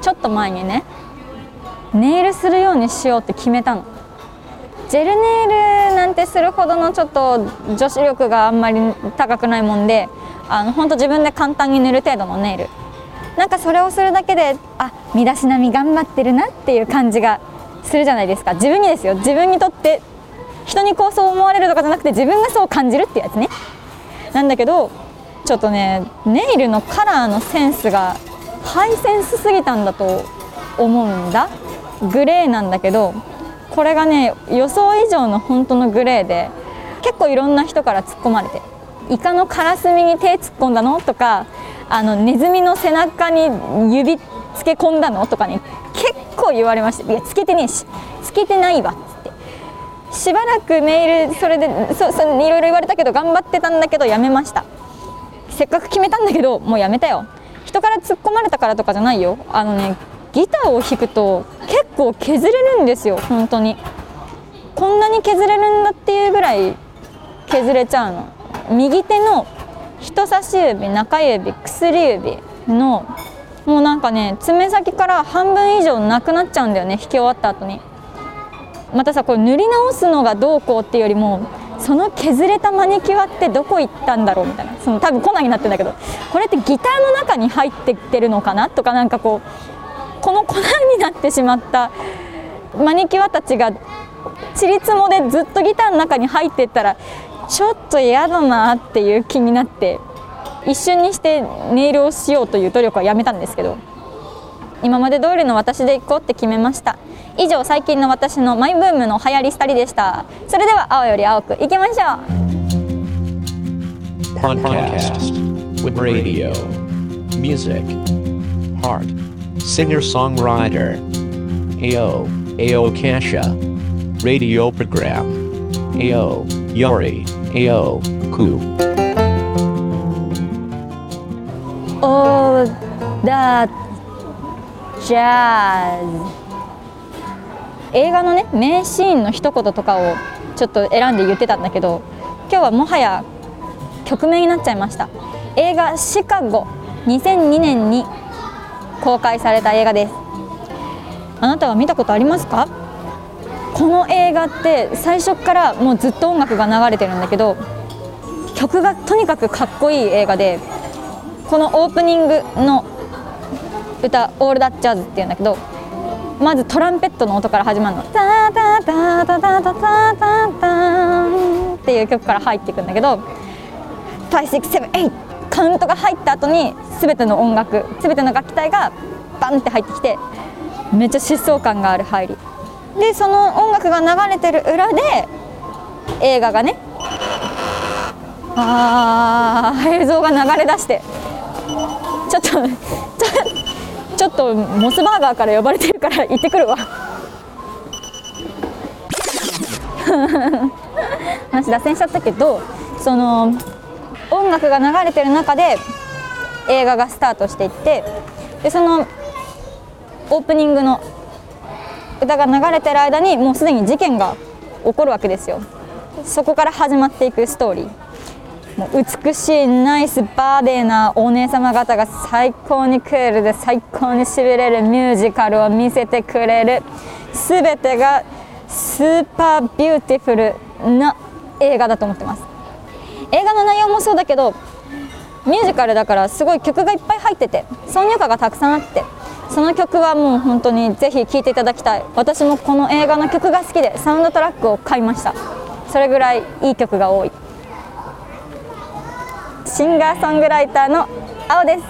ちょっと前にねネイルするようにしようって決めたの。ジェルネイルなんてするほどのちょっと女子力があんまり高くないもんであの本当自分で簡単に塗る程度のネイル。なんかそれをするだけであ身だしなみ頑張ってるなっていう感じがするじゃないですか。自分にですよ。自分にとって人にこうそう思われるとかじゃなくて自分がそう感じるっていうやつね。なんだけどちょっとねネイルのカラーのセンスがハイセンスすぎたんだと思うんだ。グレーなんだけどこれがね予想以上の本当のグレーで結構いろんな人から突っ込まれてイカのカラスミに手突っ込んだのとかあのネズミの背中に指つけ込んだのとかね結構言われましたいやつけてねえしつけてないわっつって。しばらくメールそれでそそいろいろ言われたけど頑張ってたんだけどやめました。せっかく決めたんだけどもうやめたよ。人から突っ込まれたからとかじゃないよ。あのねギターを弾くと結構削れるんですよ。本当に。こんなに削れるんだっていうぐらい削れちゃうの。右手の人差し指中指薬指のもうなんかね爪先から半分以上なくなっちゃうんだよね。弾き終わった後に。またさこれ塗り直すのがどうこうっていうよりもその削れたマニキュアってどこ行ったんだろうみたいな。その多分粉になってるんだけどこれってギターの中に入ってってるのかなとかなんかこうこの粉になってしまったマニキュアたちがちりつもでずっとギターの中に入ってったらちょっと嫌だなっていう気になって一瞬にしてネイルをしようという努力はやめたんですけど今まで通りの私で行こうって決めました。以上最近の私のマイブームの流行り廃りでしたそれでは青より青くいきましょう Podcast with radio, music, heart, singer songwriter, AO, AO Kasha, radio program, AO, Yori, AO, Ku. All that jazz 映画のね名シーンの一言とかをちょっと選んで言ってたんだけど今日はもはや曲名になっちゃいました。映画「シカゴ」2002年に公開された映画です。あなたは見たことありますか？この映画って最初からもうずっと音楽が流れてるんだけど曲がとにかくかっこいい映画でこのオープニングの歌「オール・ダッチャーズ」っていうんだけどまずトランペットの音から始まるの「タタタタタタタタタン」っていう曲から入っていくんだけど「5678」カウントが入った後に全ての音楽全ての楽器隊がバンって入ってきてめっちゃ疾走感がある入り。でその音楽が流れてる裏で映画がねあー映像が流れ出してちょっとちょっとちょっとモスバーガーから呼ばれてるから行ってくるわ。話脱線しちゃったけどその音楽が流れてる中で映画がスタートしていってでそのオープニングの歌が流れてる間にもうすでに事件が起こるわけですよ。そこから始まっていくストーリー。もう美しいナイスバディなお姉様方が最高にクールで最高にしびれるミュージカルを見せてくれる全てがスーパービューティフルな映画だと思ってます。映画の内容もそうだけどミュージカルだからすごい曲がいっぱい入ってて挿入歌がたくさんあってその曲はもう本当にぜひ聴いていただきたい。私もこの映画の曲が好きでサウンドトラックを買いました。それぐらいいい曲が多い。シンガーソングライターの青です。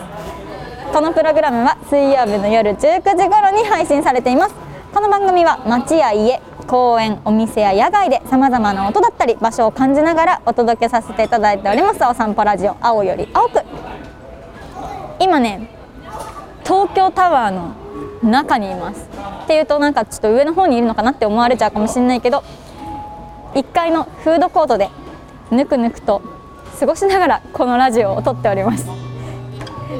このプログラムは水曜日の夜19時頃に配信されています。この番組は街や家公園お店や野外でさまざまな音だったり場所を感じながらお届けさせていただいております。お散歩ラジオ青より青く。今ね東京タワーの中にいます。っていうとなんかちょっと上の方にいるのかなって思われちゃうかもしれないけど1階のフードコートでぬくぬくと過ごしながらこのラジオを撮っております。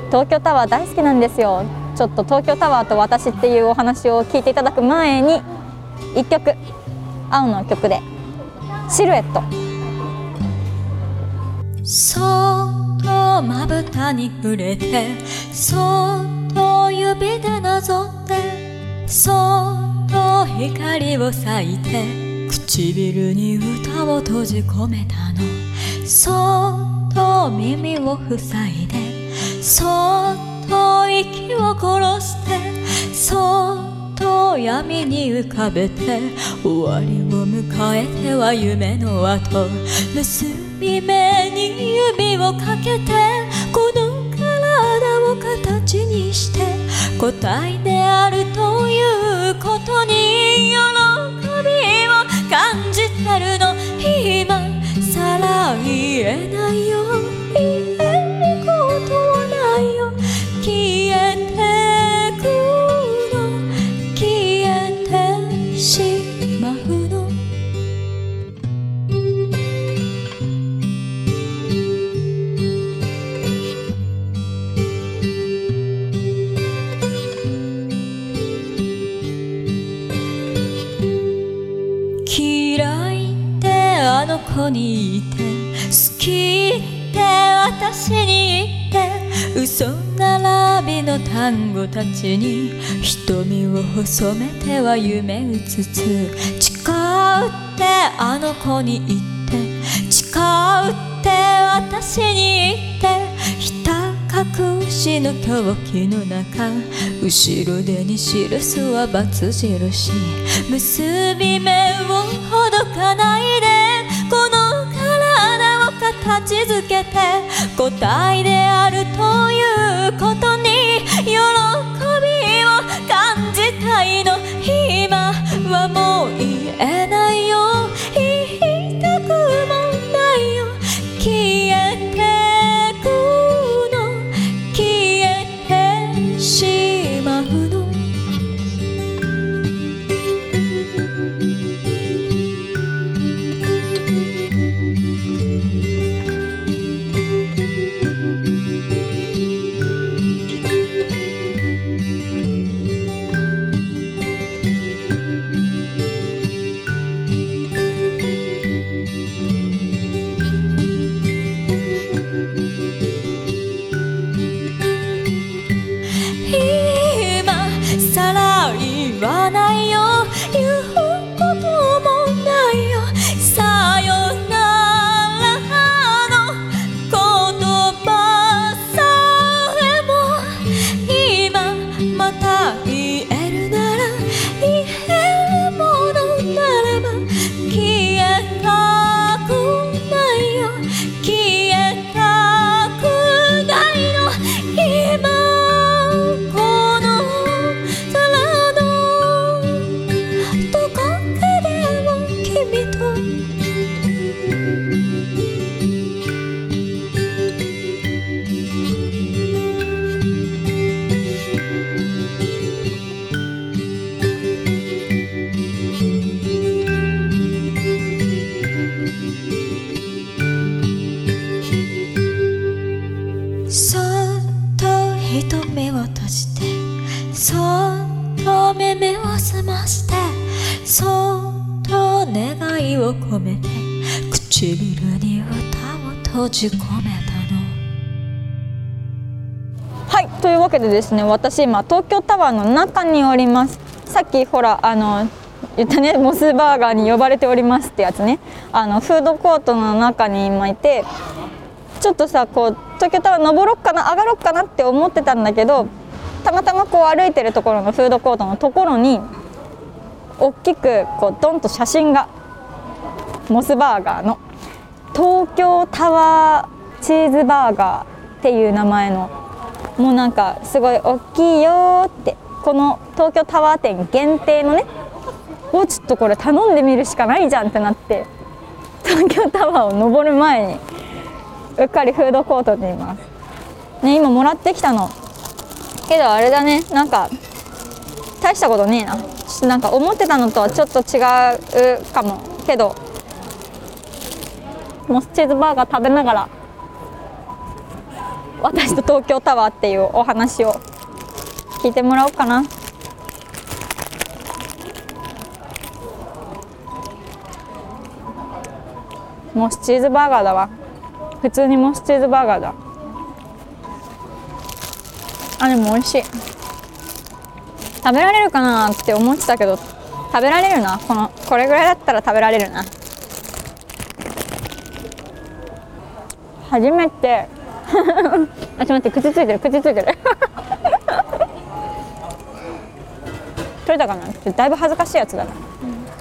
東京タワー大好きなんですよ。ちょっと東京タワーと私っていうお話を聞いていただく前に1曲青の曲でシルエット。そっとまぶたに触れてそっと指でななぞってそっと光を咲いて唇に歌を閉じ込めたの。そっと耳を塞いでそっと息を殺してそっと闇に浮かべて終わりを迎えては夢の後結び目に指をかけてこの体を形にして答えであるということに喜びを感じえないよ。言えることはないよ。消えてくの。消えてしまうの。嫌いってあの子にたちに瞳を細めては夢うつつ。誓うってあの子に言って。誓うって私に言って。ひた隠しの狂気の中。後ろ手に印はバツ印。結び目をほどかないで。この体を形づけて。答えであるという言わないよ。そっと瞳を閉じてそっと耳を澄ましてそっと願いを込めて唇に歌を閉じ込めたの。はいというわけでですね私今東京タワーの中におります。さっきほらあの言ったねモスバーガーに呼ばれておりますってやつね。あのフードコートの中に今いてちょっとさこう東京タワー登ろっかな上がろっかなって思ってたんだけどたまたまこう歩いてるところのフードコートのところに大きくこうドンと写真がモスバーガーの東京タワーチーズバーガーっていう名前のもうなんかすごい大きいよってこの東京タワー店限定のねをちょっとこれ頼んでみるしかないじゃんってなって東京タワーを登る前にうっかりフードコートにいます。ね今もらってきたの。けどあれだね。なんか大したことねえな。なんか思ってたのとはちょっと違うかも。けどモスチーズバーガー食べながら私と東京タワーっていうお話を聞いてもらおうかな。モスチーズバーガーだわ。普通にモスチーズバーガーだ。あでも美味しい。食べられるかなって思ってたけど食べられるな。このこれぐらいだったら食べられるな。初めて。あちょっと待って口ついてる口ついてる。取れたかな？だいぶ恥ずかしいやつだな、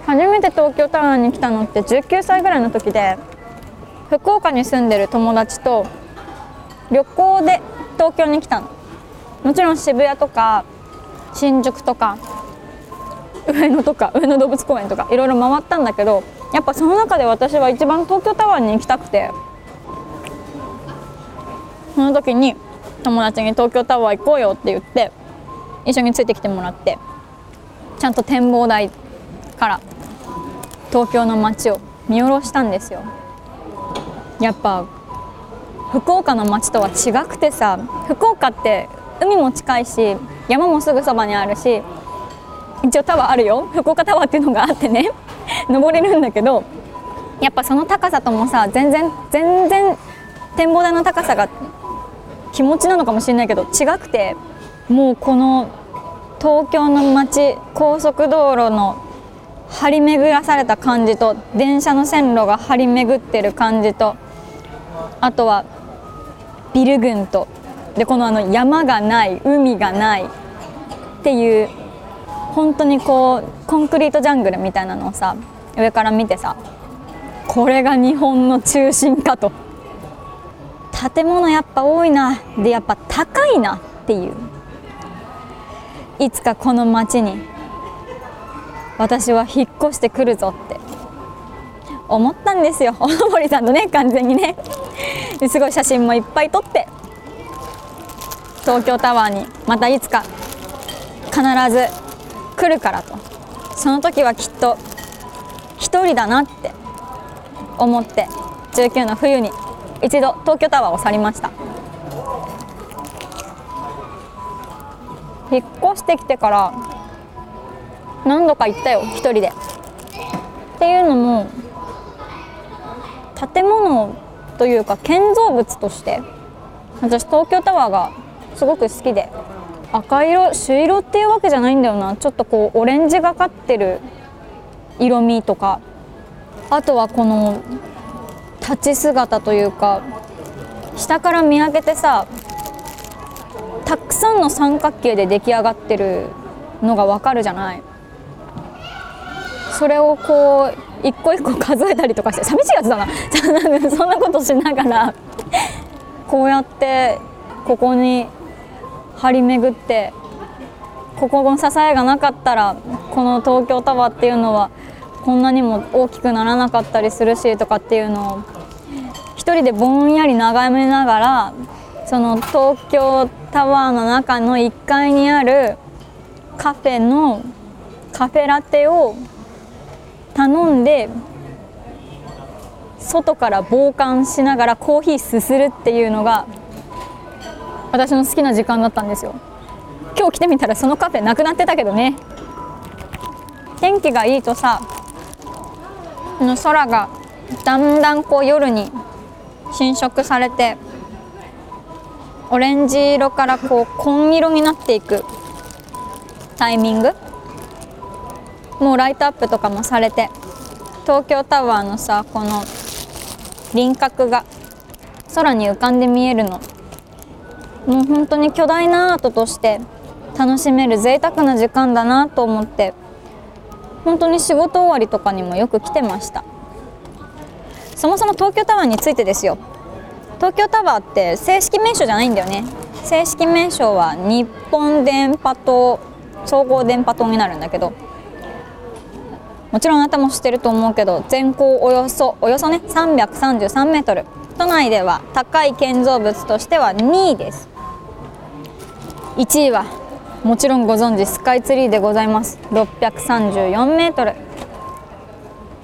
初めて東京タワーに来たのって19歳ぐらいの時で福岡に住んでる友達と旅行で東京に来たの。もちろん渋谷とか新宿とか上野とか上野動物公園とかいろいろ回ったんだけどやっぱその中で私は一番東京タワーに行きたくてその時に友達に東京タワー行こうよって言って一緒についてきてもらってちゃんと展望台から東京の街を見下ろしたんですよ。やっぱ福岡の街とは違くてさ福岡って海も近いし山もすぐそばにあるし一応タワーあるよ。福岡タワーっていうのがあってね 登れるんだけどやっぱその高さともさ全然全然展望台の高さが気持ちなのかもしれないけど違くてもうこの東京の街高速道路の張り巡らされた感じと電車の線路が張り巡ってる感じとあとはビル群と。でこのあの山がない海がないっていう本当にこうコンクリートジャングルみたいなのをさ上から見てさこれが日本の中心かと。建物やっぱ多いなでやっぱ高いなっていう。いつかこの町に私は引っ越してくるぞって。思ったんですよ。おのぼりさんとね完全にね。すごい写真もいっぱい撮って。東京タワーにまたいつか必ず来るからと。その時はきっと一人だなって思って19の冬に一度東京タワーを去りました。引っ越してきてから何度か行ったよ一人で。っていうのも建物というか建造物として私東京タワーがすごく好きで赤色朱色っていうわけじゃないんだよな。ちょっとこうオレンジがかってる色味とか。あとはこの立ち姿というか下から見上げてさたくさんの三角形で出来上がってるのがわかるじゃない。それをこう一個一個数えたりとかして寂しいやつだな。そんなことしながらこうやってここに張り巡ってここの支えがなかったらこの東京タワーっていうのはこんなにも大きくならなかったりするしとかっていうのを一人でぼんやり眺めながらその東京タワーの中の1階にあるカフェのカフェラテを頼んで外から傍観しながらコーヒーすするっていうのが私の好きな時間だったんですよ。今日来てみたらそのカフェなくなってたけどね。天気がいいとさの空がだんだんこう夜に侵食されてオレンジ色からこう紺色になっていくタイミングもうライトアップとかもされて東京タワーのさこの輪郭が空に浮かんで見えるの。もう本当に巨大なアートとして楽しめる贅沢な時間だなと思って本当に仕事終わりとかにもよく来てました。そもそも東京タワーについてですよ。東京タワーって正式名称じゃないんだよね。正式名称は日本電波塔総合電波塔になるんだけどもちろんあなたも知ってると思うけど全高およそおよそね333メートル。都内では高い建造物としては2位です。1位はもちろんご存知スカイツリーでございます。634メートル。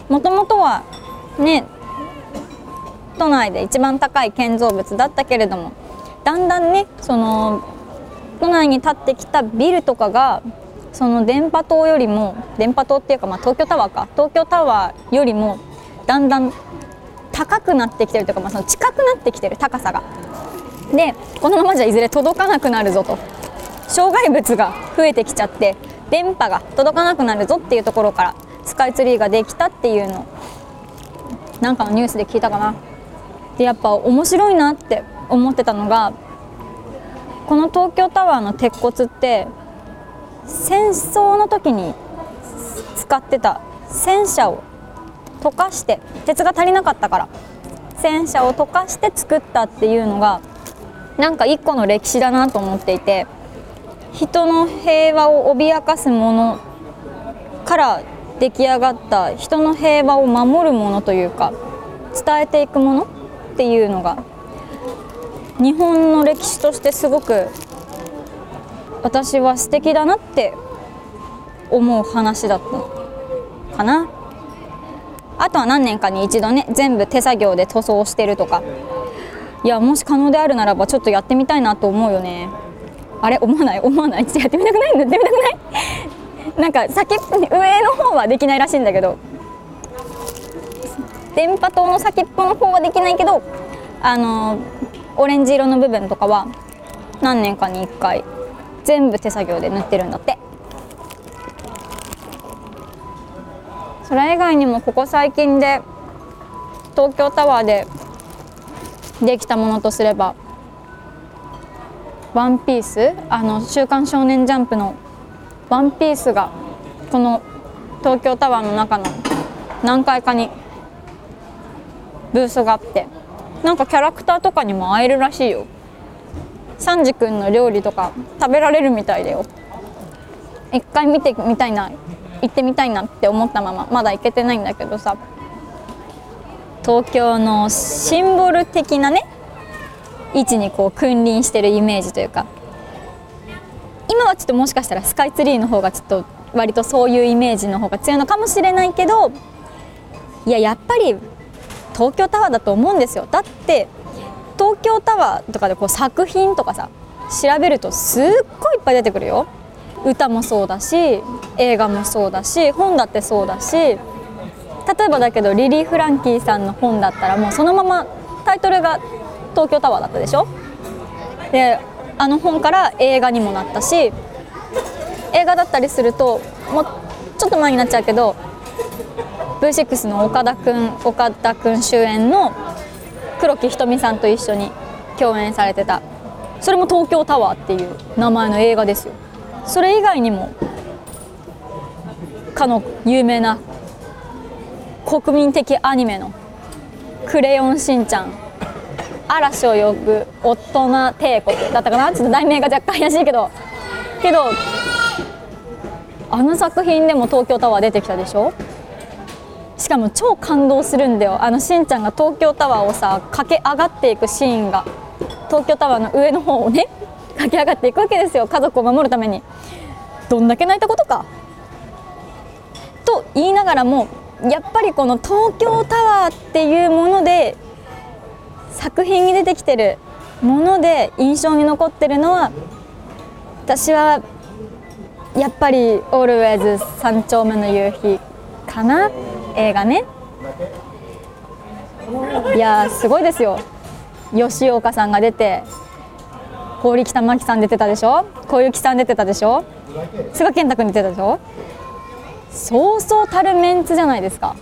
もともとはね都内で一番高い建造物だったけれどもだんだんねその都内に建ってきたビルとかがその電波塔よりも電波塔っていうか、まあ、東京タワーか。東京タワーよりもだんだん高くなってきてるというか、まあ、その近くなってきてる高さが。でこのままじゃいずれ届かなくなるぞと。障害物が増えてきちゃって電波が届かなくなるぞっていうところからスカイツリーができたっていうの。なんかのニュースで聞いたかな。でやっぱ面白いなって思ってたのがこの東京タワーの鉄骨って戦争の時に使ってた戦車を溶かして鉄が足りなかったから戦車を溶かして作ったっていうのがなんか一個の歴史だなと思っていて人の平和を脅かすものから出来上がった人の平和を守るものというか伝えていくものっていうのが日本の歴史としてすごく私は素敵だなって思う話だったかな。あとは何年かに一度ね全部手作業で塗装してるとか。いやもし可能であるならばちょっとやってみたいなと思うよね。あれ思わない？思わない？ちょっとやってみたくない？やってみたくない？なんか先上の方はできないらしいんだけど。電波塔の先っぽの方はできないけどあのオレンジ色の部分とかは何年かに1回全部手作業で塗ってるんだって。それ以外にもここ最近で東京タワーでできたものとすれば「ワンピース？あの「週刊少年ジャンプ」の「ワンピースがこの東京タワーの中の何階かにブースがあってなんかキャラクターとかにも会えるらしいよ。サンジ君の料理とか食べられるみたいだよ。一回見てみたいな行ってみたいなって思ったまままだ行けてないんだけどさ。東京のシンボル的なね位置にこう君臨してるイメージというか。今はちょっともしかしたらスカイツリーの方がちょっと割とそういうイメージの方が強いのかもしれないけどいややっぱり東京タワーだと思うんですよ。だって東京タワーとかでこう作品とかさ調べるとすっごいいっぱい出てくるよ。歌もそうだし映画もそうだし本だってそうだし例えばだけどリリー・フランキーさんの本だったらもうそのままタイトルが東京タワーだったでしょ？であの本から映画にもなったし映画だったりするともうちょっと前になっちゃうけど V6 の岡田君岡田君主演の黒木瞳さんと一緒に共演されてた。それも東京タワーっていう名前の映画ですよ。それ以外にもかの有名な国民的アニメの「クレヨンしんちゃん」「嵐を呼ぶ大人帝国」だったかな？ちょっと題名が若干怪しいけど。けどあの作品でも東京タワー出てきたでしょ？しかも超感動するんだよ。あのしんちゃんが東京タワーをさ駆け上がっていくシーンが東京タワーの上の方をね 駆け上がっていくわけですよ。家族を守るために。どんだけ泣いたことか。と言いながらもやっぱりこの東京タワーっていうもので作品に出てきてるもので印象に残ってるのは私はやっぱり「Always 三丁目の夕日」かな。映画ね。いやすごいですよ。吉岡さんが出て堀北真希さん出てたでしょ？小雪さん出てたでしょ？菅健太君出てたでしょ？そうそうたるメンツじゃないですか。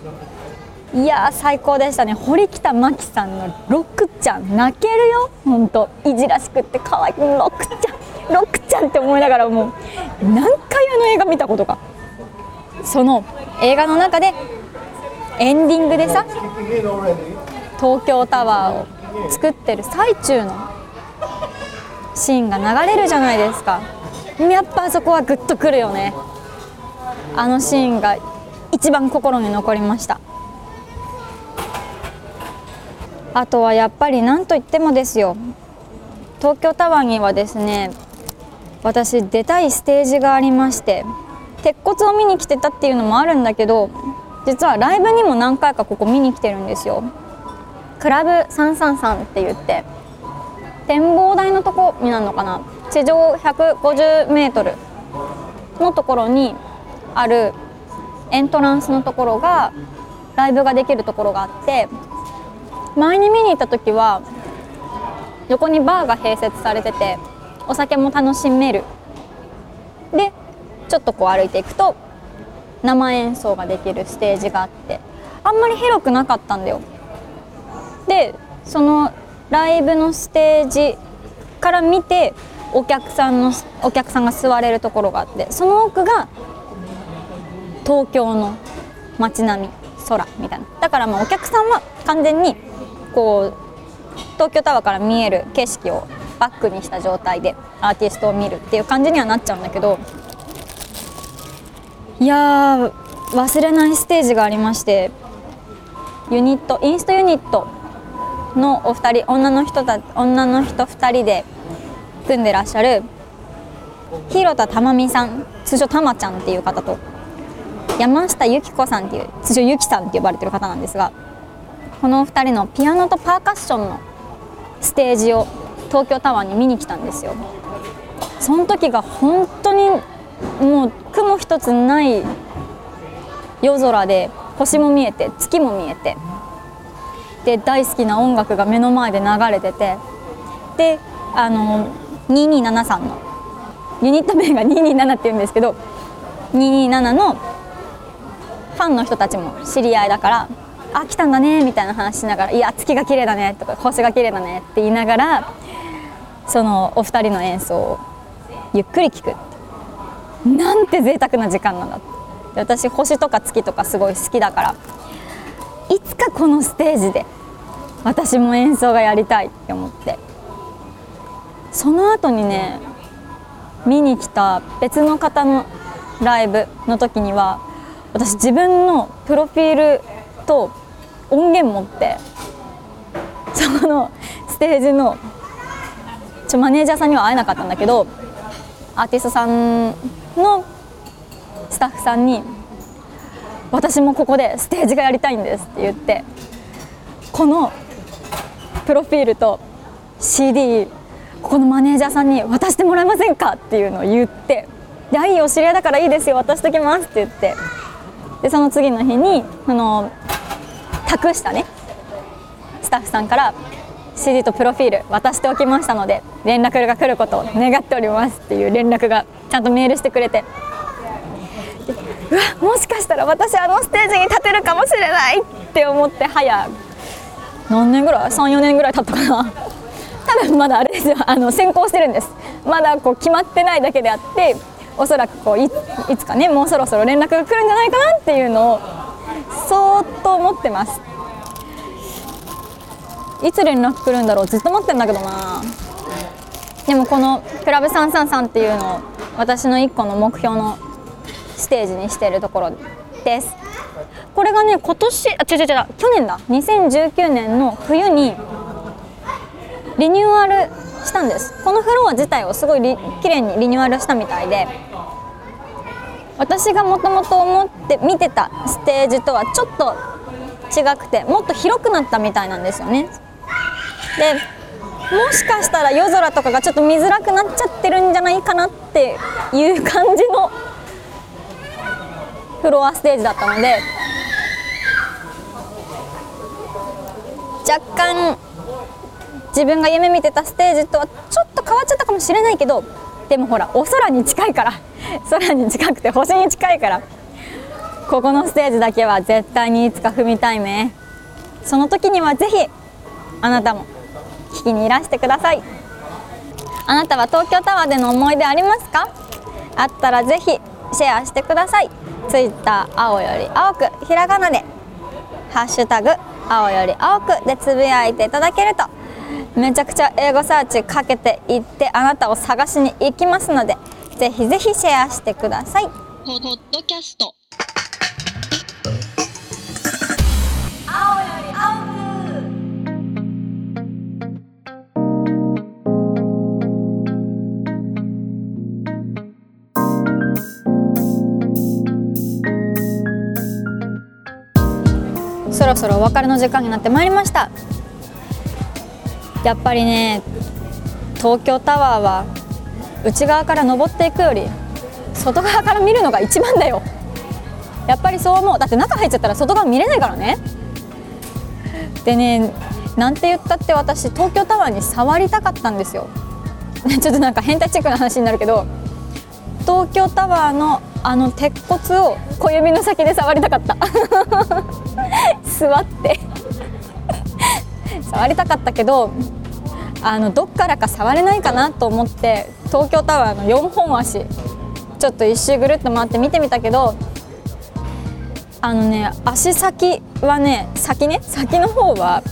いや最高でしたね。堀北真希さんのロクちゃん泣けるよ。ほんといじらしくって可愛いロクちゃん。ロクちゃんって思いながらもう何回あの映画見たことか。その映画の中でエンディングでさ東京タワーを作ってる最中のシーンが流れるじゃないですか。やっぱあそこはグッとくるよね。あのシーンが一番心に残りました。あとはやっぱり何といってもですよ東京タワーにはですね私出たいステージがありまして鉄骨を見に来てたっていうのもあるんだけど実はライブにも何回かここ見に来てるんですよ。クラブ333って言って展望台のとこになるのかな。地上150メートルのところにあるエントランスのところがライブができるところがあって前に見に行った時は横にバーが併設されててお酒も楽しめる。でちょっとこう歩いていくと生演奏ができるステージがあってあんまり広くなかったんだよ。でそのライブのステージから見てお客さんのお客さんが座れるところがあってその奥が東京の街並み空みたいな。だからまあお客さんは完全にこう東京タワーから見える景色をバックにした状態でアーティストを見るっていう感じにはなっちゃうんだけどいや忘れないステージがありましてユニットインストユニットのお二人女の人た女の人2人で組んでらっしゃる広田珠美さん通称たまちゃんっていう方と山下由紀子さんっていう通称ゆきさんって呼ばれてる方なんですがこのお二人のピアノとパーカッションのステージを東京タワーに見に来たんですよ。その時が本当にもう雲一つない夜空で星も見えて月も見えて。で大好きな音楽が目の前で流れてて。であの227さんのユニット名が227って言うんですけど227のファンの人たちも知り合いだから「あ来たんだね」みたいな話しながら「いや月が綺麗だね」とか「星が綺麗だね」って言いながらそのお二人の演奏をゆっくり聴くなんて贅沢な時間なんだで私星とか月とかすごい好きだから。いつかこのステージで私も演奏がやりたいって思って。その後にね見に来た別の方のライブの時には私自分のプロフィールと音源持ってそのステージのちょマネージャーさんには会えなかったんだけどアーティストさんのスタッフさんに「私もここでステージがやりたいんです」って言ってこのプロフィールと CD ここのマネージャーさんに渡してもらえませんか？っていうのを言って「いやいいよ知り合いだからいいですよ渡しときます」って言ってでその次の日にその託したねスタッフさんから CD とプロフィール渡しておきましたので連絡が来ることを願っておりますっていう連絡がちゃんとメールしてくれて。うわもしかしたら私あのステージに立てるかもしれないって思って早何年ぐらい？34年ぐらい経ったかな。多分まだあれですよ。あの先行してるんです。まだこう決まってないだけであっておそらくこういつかねもうそろそろ連絡が来るんじゃないかなっていうのをそーっと思ってます。いつ連絡来るんだろうずっと待ってんだけどな。でもこのクラブ333っていうのを私の1個の目標のステージにしてるところです。これがね今年あ違う違う違う去年だ。2019年の冬にリニューアルしたんです。このフロア自体をすごい綺麗にリニューアルしたみたいで。私がもともと思って見てたステージとはちょっと違くてもっと広くなったみたいなんですよね。でもしかしたら夜空とかがちょっと見づらくなっちゃってるんじゃないかなっていう感じのフロアステージだったので若干自分が夢見てたステージとはちょっと変わっちゃったかもしれないけどでもほらお空に近いから 空に近くて星に近いからここのステージだけは絶対にいつか踏みたいね。その時にはぜひあなたも聞きにいらしてください。あなたは東京タワーでの思い出ありますか？あったらぜひシェアしてください。ツイッター青より青くひらがなで。ハッシュタグ青より青くでつぶやいていただけると。めちゃくちゃ英語サーチかけていってあなたを探しに行きますのでぜひぜひシェアしてください。ポッドキャストそろそろお別れの時間になってまいりました。やっぱりね東京タワーは内側から登っていくより外側から見るのが一番だよ。やっぱりそう思う。だって中入っちゃったら外側見れないからね。でねなんて言ったって私東京タワーに触りたかったんですよ。ちょっとなんか変態チェックな話になるけど東京タワーのあの鉄骨を小指の先で触りたかった。座って。触りたかったけどあのどっからか触れないかなと思って東京タワーの4本足ちょっと一周ぐるっと回って見てみたけどあのね足先はね先ね先の方は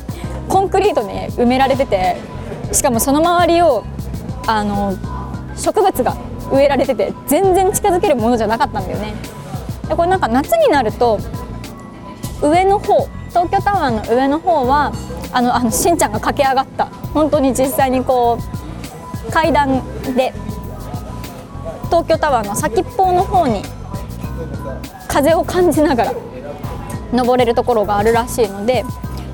コンクリートで埋められててしかもその周りをあの植物が植えられてて全然近づけるものじゃなかったんだよね。でこれなんか夏になると上の方東京タワーの上の方はあのあのしんちゃんが駆け上がった。本当に実際にこう階段で東京タワーの先っぽの方に風を感じながら登れるところがあるらしいので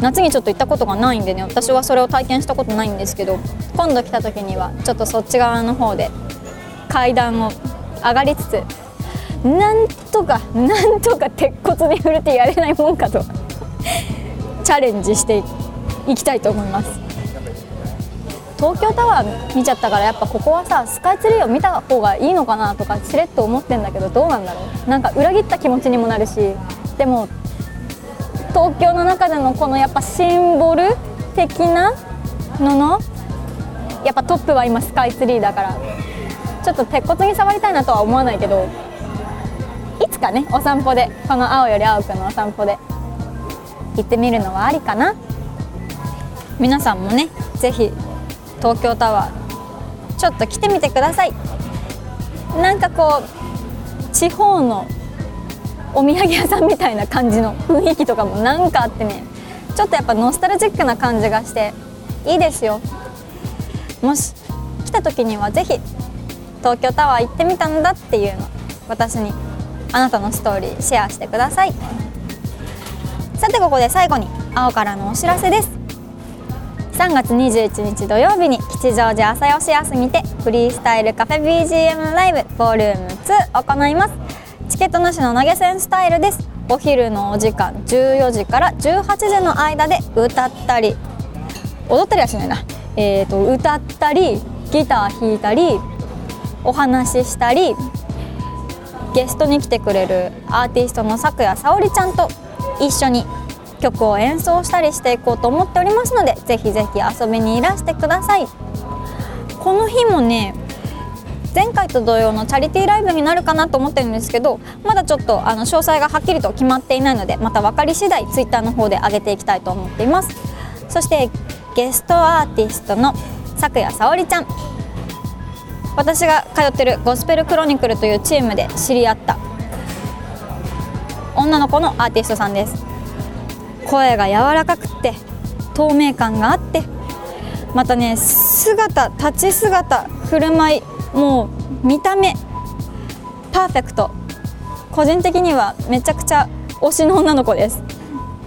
夏にちょっと行ったことがないんでね私はそれを体験したことないんですけど今度来た時にはちょっとそっち側の方で階段を上がりつつなんとかなんとか鉄骨に触れてやれないもんかとチャレンジしていきたいと思います。東京タワー見ちゃったからやっぱここはさスカイツリーを見た方がいいのかなとかしれっと思ってんだけどどうなんだろう。なんか裏切った気持ちにもなるしでも東京の中でのこのやっぱシンボル的なののやっぱトップは今スカイツリーだからちょっと鉄骨に触りたいなとは思わないけどつかねお散歩でこの青より青くのお散歩で行ってみるのはありかな。皆さんもね是非東京タワーちょっと来てみてください。なんかこう地方のお土産屋さんみたいな感じの雰囲気とかもなんかあってねちょっとやっぱノスタルジックな感じがしていいですよ。もし来た時には是非東京タワー行ってみたんだっていうの私にあなたのストーリーシェアしてください。さてここで最後に青からのお知らせです。3月21日土曜日に吉祥寺朝吉休みてフリースタイルカフェ BGM ライブボリューム2行います。チケットなしの投げ銭スタイルです。お昼のお時間14時から18時の間で歌ったり踊ったりはしないな、えーと、歌ったりギター弾いたりお話ししたりゲストに来てくれるアーティストの咲夜沙織ちゃんと一緒に曲を演奏したりしていこうと思っておりますのでぜひぜひ遊びにいらしてください。この日もね前回と同様のチャリティーライブになるかなと思ってるんですけどまだちょっとあの詳細がはっきりと決まっていないのでまた分かり次第ツイッターの方で上げていきたいと思っています。そしてゲストアーティストの咲夜沙織ちゃん。私が通ってるゴスペルクロニクルというチームで知り合った。女の子のアーティストさんです。声が柔らかくて透明感があってまたね姿立ち姿振る舞いもう見た目パーフェクト。個人的にはめちゃくちゃ推しの女の子です。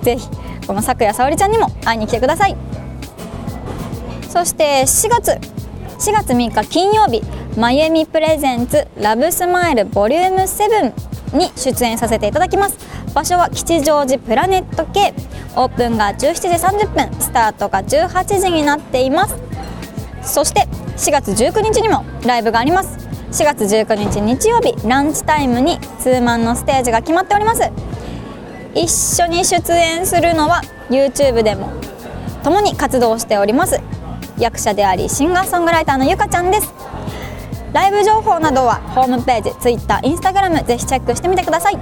ぜひこの咲夜沙織ちゃんにも会いに来てください。そして4月4月3日金曜日まゆみプレゼンツラブスマイルボリューム7に出演させていただきます。場所は吉祥寺プラネット系。オープンが17時30分。スタートが18時になっています。そして4月19日にもライブがあります。4月19日日曜日ランチタイムにツーマンのステージが決まっております。一緒に出演するのは YouTube でも共に活動しております。役者でありシンガーソングライターのゆかちゃんです。ライブ情報などはホームページ Twitter、Instagram ぜひチェックしてみてください。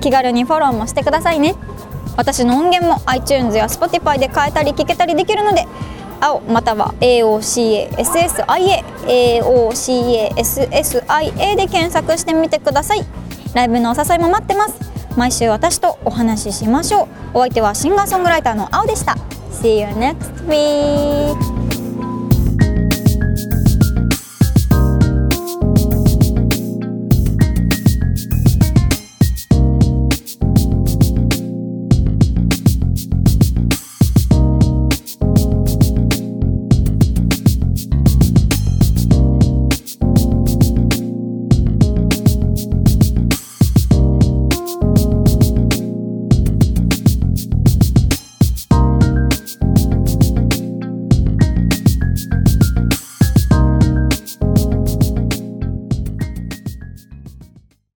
気軽にフォローもしてくださいね。私の音源も iTunes や Spotify で変えたり聞けたりできるので青または AOCASSIA AOCASSIA で検索してみてください。ライブのお誘いも待ってます。毎週私とお話ししましょう。お相手はシンガーソングライターの青でした。See you next week!